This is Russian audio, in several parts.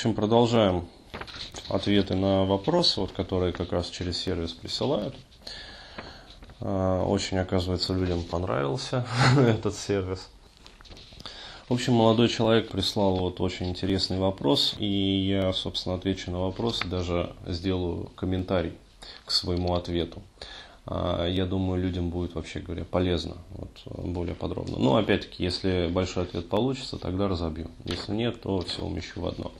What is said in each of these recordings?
общем, продолжаем ответы на вопросы, вот, которые как раз через сервис присылают. А, очень, оказывается, людям понравился этот сервис. В общем, молодой человек прислал вот очень интересный вопрос, и я, собственно, отвечу на вопрос и даже сделаю комментарий к своему ответу. А, я думаю, людям будет, вообще говоря, полезно, вот, более подробно. Но, опять-таки, если большой ответ получится, тогда разобью. Если нет, то все умещу в одно.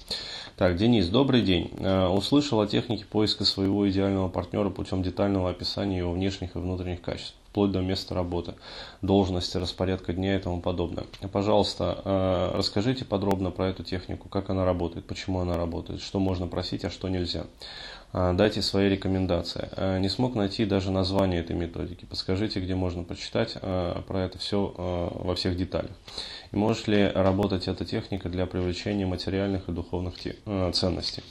Так, Денис, добрый день. А, услышал о технике поиска своего идеального партнера путем детального описания его внешних и внутренних качеств вплоть до места работы, должности, распорядка дня и тому подобное. Пожалуйста, а, расскажите подробно про эту технику, как она работает, почему она работает, что можно просить, а что нельзя. А, дайте свои рекомендации. А, не смог найти даже название этой методики. Подскажите, где можно прочитать а, про это все во всех деталях. И может ли работать эта техника для привлечения материальных и духовных ценностей?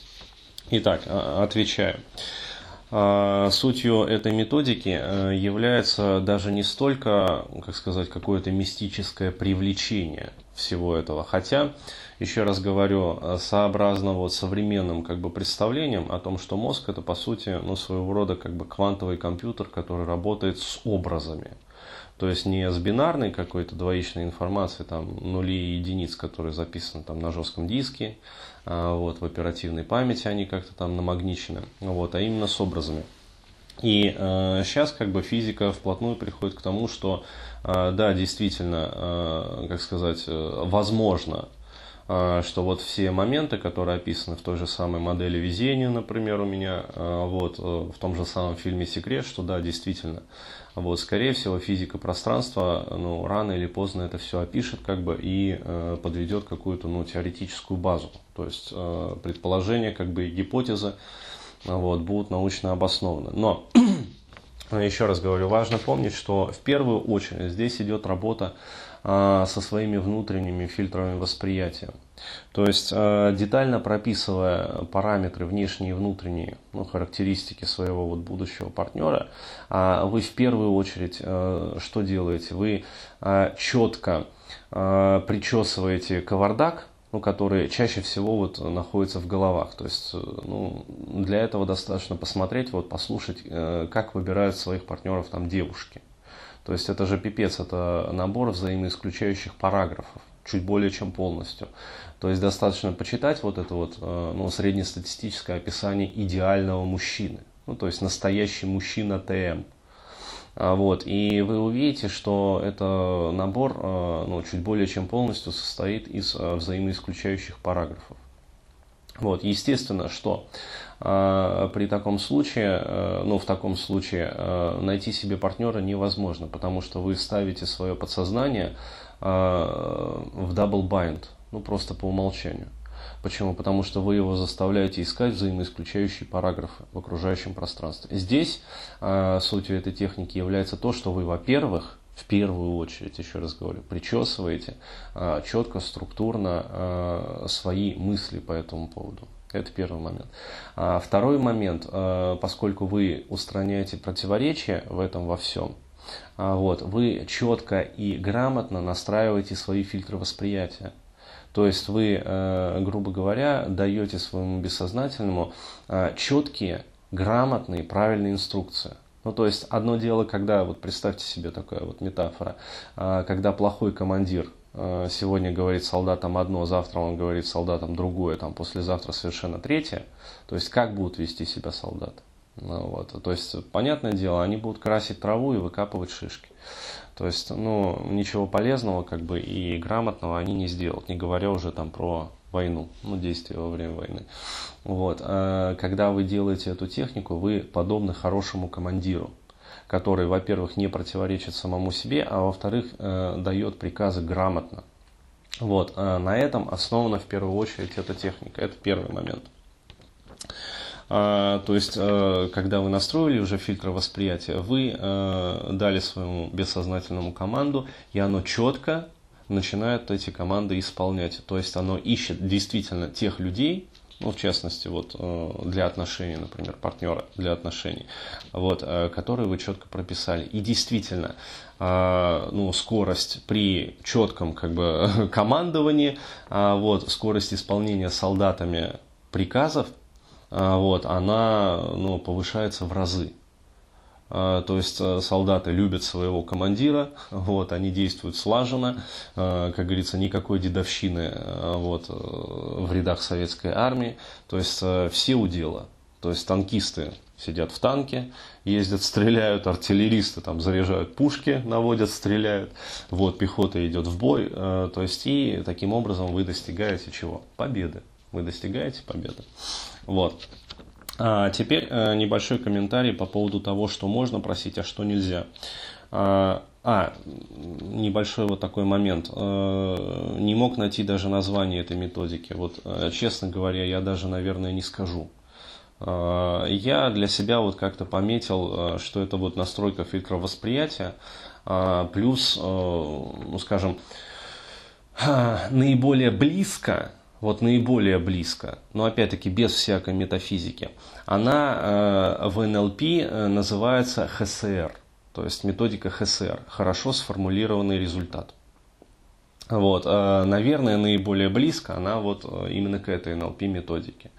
Итак, отвечаю. Сутью этой методики является даже не столько, как сказать, какое-то мистическое привлечение всего этого, хотя еще раз говорю, э, сообразно вот современным как бы представлениям о том, что мозг это по сути ну, своего рода как бы квантовый компьютер, который работает с образами. То есть не с бинарной какой-то двоичной информацией, там нули и единиц, которые записаны там на жестком диске, а, вот, в оперативной памяти они как-то там намагничены, вот, а именно с образами. И э, сейчас как бы физика вплотную приходит к тому, что э, да, действительно, э, как сказать, э, возможно что вот все моменты, которые описаны в той же самой модели везения, например, у меня, а, вот, э, в том же самом фильме «Секрет», что да, действительно, вот, скорее всего, физика пространства, ну, рано или поздно это все опишет, как бы, и э, подведет какую-то, ну, теоретическую базу. То есть, э, предположения, как бы, и гипотезы, вот, будут научно обоснованы. Но, еще раз говорю, важно помнить, что в первую очередь здесь идет работа а, со своими внутренними фильтрами восприятия. То есть а, детально прописывая параметры внешние и внутренние, ну, характеристики своего вот будущего партнера, а, вы в первую очередь что делаете? Вы четко причесываете кавардак, ну, которые чаще всего вот находятся в головах. То есть ну, для этого достаточно посмотреть, вот, послушать, э, как выбирают своих партнеров там девушки. То есть это же пипец, это набор взаимоисключающих параграфов, чуть более чем полностью. То есть достаточно почитать вот это вот э, ну, среднестатистическое описание идеального мужчины. Ну, то есть настоящий мужчина ТМ. А, вот, и вы увидите, что это набор э, ну, чуть более чем полностью состоит из э, взаимоисключающих параграфов. Вот, естественно, что э, при таком случае, э, ну, в таком случае э, найти себе партнера невозможно, потому что вы ставите свое подсознание э, в double bind, ну, просто по умолчанию. Почему? Потому что вы его заставляете искать взаимоисключающие параграфы в окружающем пространстве. Здесь э, сутью этой техники является то, что вы, во-первых, в первую очередь, еще раз говорю, причесываете а, четко, структурно а, свои мысли по этому поводу. Это первый момент. А второй момент, поскольку вы устраняете противоречия в этом во всем, вот, вы четко и грамотно настраиваете свои фильтры восприятия. То есть вы, грубо говоря, даете своему бессознательному четкие, грамотные, правильные инструкции. Ну, то есть, одно дело, когда, вот представьте себе такая вот метафора, а, когда плохой командир а, сегодня говорит солдатам одно, завтра он говорит солдатам другое, там, послезавтра совершенно третье, то есть, как будут вести себя солдаты? Ну, вот. То есть, понятное дело, они будут красить траву и выкапывать шишки. То есть, ну, ничего полезного, как бы, и грамотного они не сделают, не говоря уже там про войну, ну, действия во время войны. Вот. А когда вы делаете эту технику, вы подобны хорошему командиру, который, во-первых, не противоречит самому себе, а во-вторых, э, дает приказы грамотно. Вот. А на этом основана в первую очередь эта техника. Это первый момент. А, то есть, э, когда вы настроили уже фильтр восприятия, вы э, дали своему бессознательному команду, и оно четко начинает эти команды исполнять. То есть оно ищет действительно тех людей, ну, в частности, вот для отношений, например, партнера для отношений, вот, которые вы четко прописали. И действительно, ну, скорость при четком как бы, командовании, вот, скорость исполнения солдатами приказов, вот, она ну, повышается в разы. А, то есть э, солдаты любят своего командира, вот, они действуют слаженно, а, как говорится, никакой дедовщины а, вот, э, в рядах советской армии. То есть э, все у дела. То есть танкисты сидят в танке, ездят, стреляют, артиллеристы там заряжают пушки, наводят, стреляют, вот, пехота идет в бой, то есть и таким образом вы достигаете чего? Победы. Вы достигаете победы. Вот. А теперь э, небольшой комментарий по поводу того, что можно просить, а что нельзя. А, а небольшой вот такой момент. Э, не мог найти даже название этой методики. Вот, э, честно говоря, я даже, наверное, не скажу. Я для себя вот как-то пометил, что это вот настройка фильтра восприятия, плюс, ну скажем, наиболее близко вот наиболее близко, но опять-таки без всякой метафизики, она э, в НЛП э, называется ХСР, то есть методика ХСР, хорошо сформулированный результат. Вот, э, наверное, наиболее близко она вот э, именно к этой НЛП методике.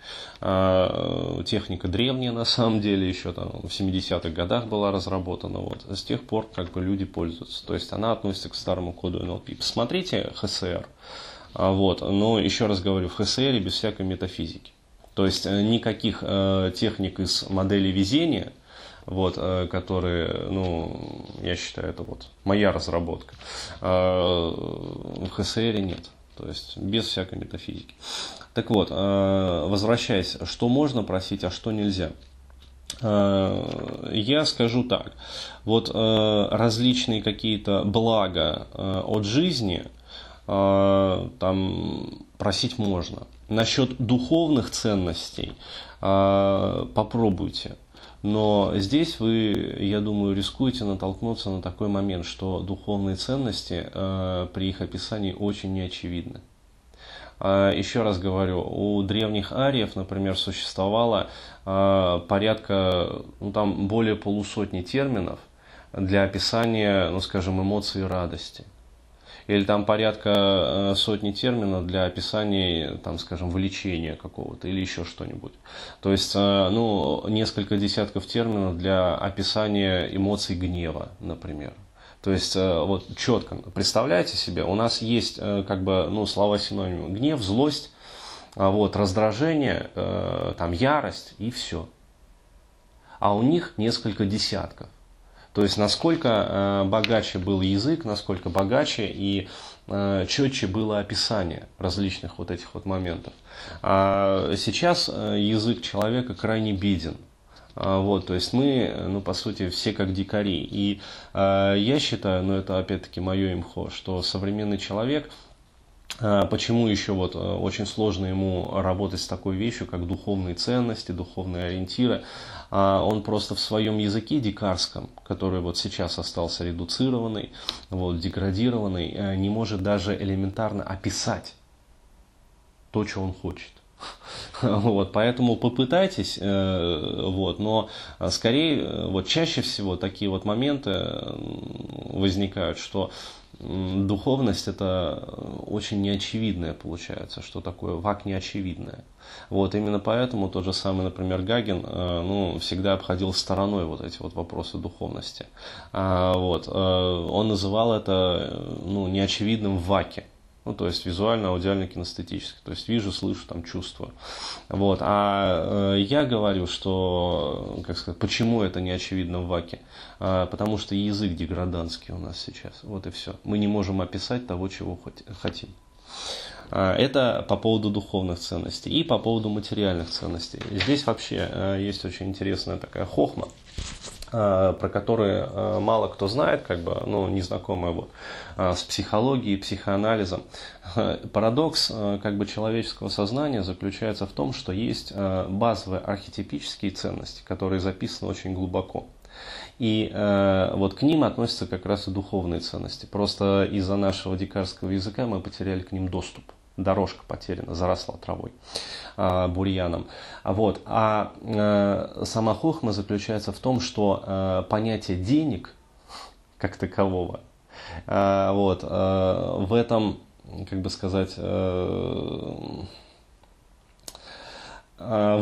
Техника древняя на самом деле, еще там в 70-х годах была разработана, вот, с тех пор как бы люди пользуются. То есть она относится к старому коду НЛП. Посмотрите ХСР. Вот. Но еще раз говорю, в ХСР без всякой метафизики. То есть э, никаких э, техник из модели везения, вот, э, которые, ну, я считаю, это вот моя разработка, э, в ХСР нет. То есть без всякой метафизики. Так вот, э, возвращаясь, что можно просить, а что нельзя. Э, я скажу так, вот э, различные какие-то блага от жизни – а, там просить можно. Насчет духовных ценностей а, попробуйте. Но здесь вы, я думаю, рискуете натолкнуться на такой момент, что духовные ценности а, при их описании очень неочевидны. Еще раз говорю, у древних ариев, например, существовало порядка, ну там более полусотни терминов для описания, ну скажем, эмоций радости или там порядка э, сотни терминов для описания, там, скажем, влечения какого-то или еще что-нибудь. То есть, э, ну, несколько десятков терминов для описания эмоций гнева, например. То есть, э, вот четко, представляете себе, у нас есть как бы, ну, слова синонимы гнев, злость, а вот, раздражение, там, ярость и все. А у них несколько десятков. То есть насколько э, богаче был язык, насколько богаче и э, четче было описание различных вот этих вот моментов. А сейчас э, язык человека крайне беден. А, вот, то есть мы, ну, по сути, все как дикари. И э, я считаю, ну, это опять-таки мое имхо, что современный человек, почему еще вот очень сложно ему работать с такой вещью, как духовные ценности, духовные ориентиры, а он просто в своем языке дикарском, который вот сейчас остался редуцированный, вот, деградированный, э, не может даже элементарно описать то, что он хочет. Вот, поэтому попытайтесь, э, вот, но скорее, э, вот чаще всего такие вот моменты возникают, что духовность это очень неочевидное получается, что такое вак неочевидное. Вот именно поэтому тот же самый, например, Гагин, э, ну, всегда обходил стороной вот эти вот вопросы духовности. А, вот, э, он называл это, ну, неочевидным ваке. Ну, то есть визуально, аудиально, кинестетически. То есть вижу, слышу, там чувствую. Вот. А э, я говорю, что, как сказать, почему это не очевидно в ВАКе? А, потому что язык деграданский у нас сейчас. Вот и все. Мы не можем описать того, чего хотим. А, это по поводу духовных ценностей и по поводу материальных ценностей. Здесь вообще э, есть очень интересная такая хохма. Э, про которые э, мало кто знает, как бы, ну, незнакомые вот, э, с психологией, психоанализом. Парадокс как бы, человеческого сознания заключается в том, что есть базовые архетипические ценности, которые записаны очень глубоко. И э, вот к ним относятся как раз и духовные ценности. Просто из-за нашего дикарского языка мы потеряли к ним доступ. Дорожка потеряна, заросла травой, э, бурьяном. Вот. А э, сама хохма заключается в том, что э, понятие денег как такового, э, вот, в этом, как бы сказать, в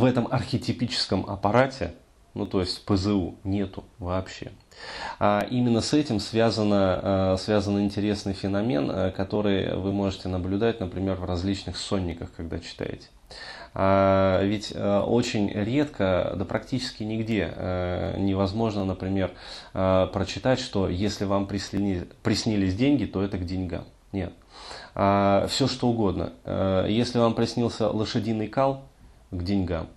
этом архетипическом аппарате, ну то есть ПЗУ, нету вообще. А именно с этим связано, э, связан интересный феномен, э, который вы можете наблюдать, например, в различных сонниках, когда читаете. А ведь э, очень редко, да практически нигде невозможно, например, прочитать, что если вам приснились, приснились деньги, то это к деньгам. Нет. А Все что угодно. Если вам приснился лошадиный кал, к деньгам.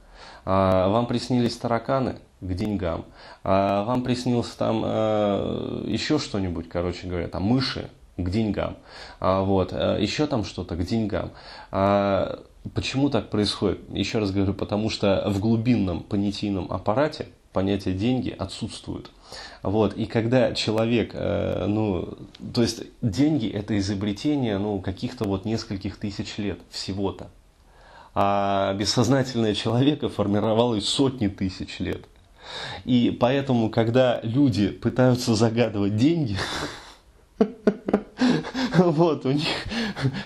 А вам приснились тараканы, к деньгам. А вам приснился там э, еще что-нибудь, короче говоря, там мыши к деньгам. А, вот, э, еще там что-то к деньгам. Почему так происходит? Еще раз говорю, потому что в глубинном понятийном аппарате понятие деньги отсутствует. Вот, и когда человек, э, ну, то есть деньги это изобретение, ну, каких-то вот нескольких тысяч лет всего-то. А бессознательное человека формировалось сотни тысяч лет. И поэтому, когда люди пытаются загадывать деньги, вот, у них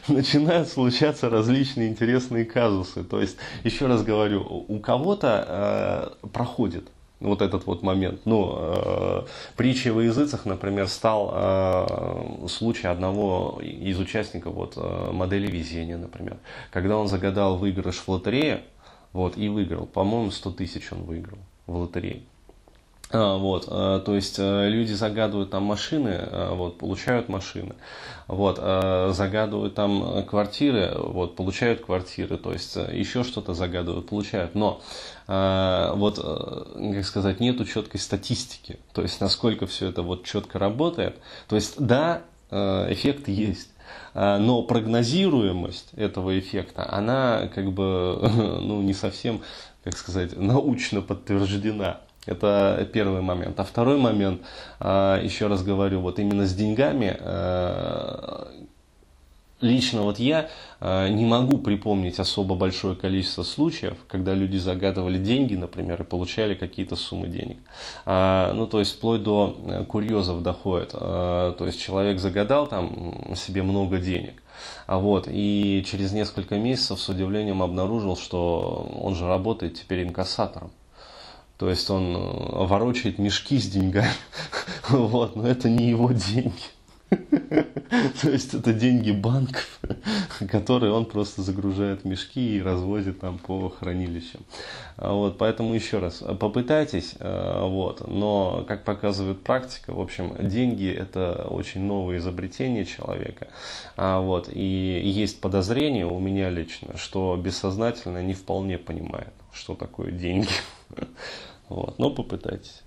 начинают случаться различные интересные казусы. То есть, еще раз говорю, у кого-то э, проходит вот этот вот момент. Ну, э, притчей во языцах, например, стал э, случай одного из участников вот, э, модели везения, например. Когда он загадал выигрыш в лотерее, вот, и выиграл. По-моему, 100 тысяч он выиграл в лотерее. А, вот, а, то есть э, люди загадывают там машины, а, вот, получают машины, вот, загадывают там квартиры, вот, получают квартиры, то есть э, еще что-то загадывают, получают, но вот, э, как сказать, нету четкой статистики, то есть насколько все это вот четко работает, то есть да, эффект есть, но прогнозируемость этого эффекта, она как бы ну, не совсем, как сказать, научно подтверждена. Это первый момент. А второй момент, а, еще раз говорю, вот именно с деньгами, а, лично вот я а, не могу припомнить особо большое количество случаев, когда люди загадывали деньги, например, и получали какие-то суммы денег. Ну, то есть, вплоть до э, курьезов доходит. То есть, человек загадал там себе много денег. А вот, и через несколько месяцев с удивлением обнаружил, что он же работает теперь инкассатором. То есть он э, ворочает мешки с деньгами. Вот, но это не его деньги. То есть это деньги банков, которые он просто загружает в мешки и развозит там по хранилищам. А вот, поэтому еще раз, попытайтесь, э, вот, но, как показывает практика, в общем, деньги это очень новое изобретение человека. А вот, и есть подозрение у меня лично, что бессознательно не вполне понимает, что такое деньги. Вот, но попытайтесь.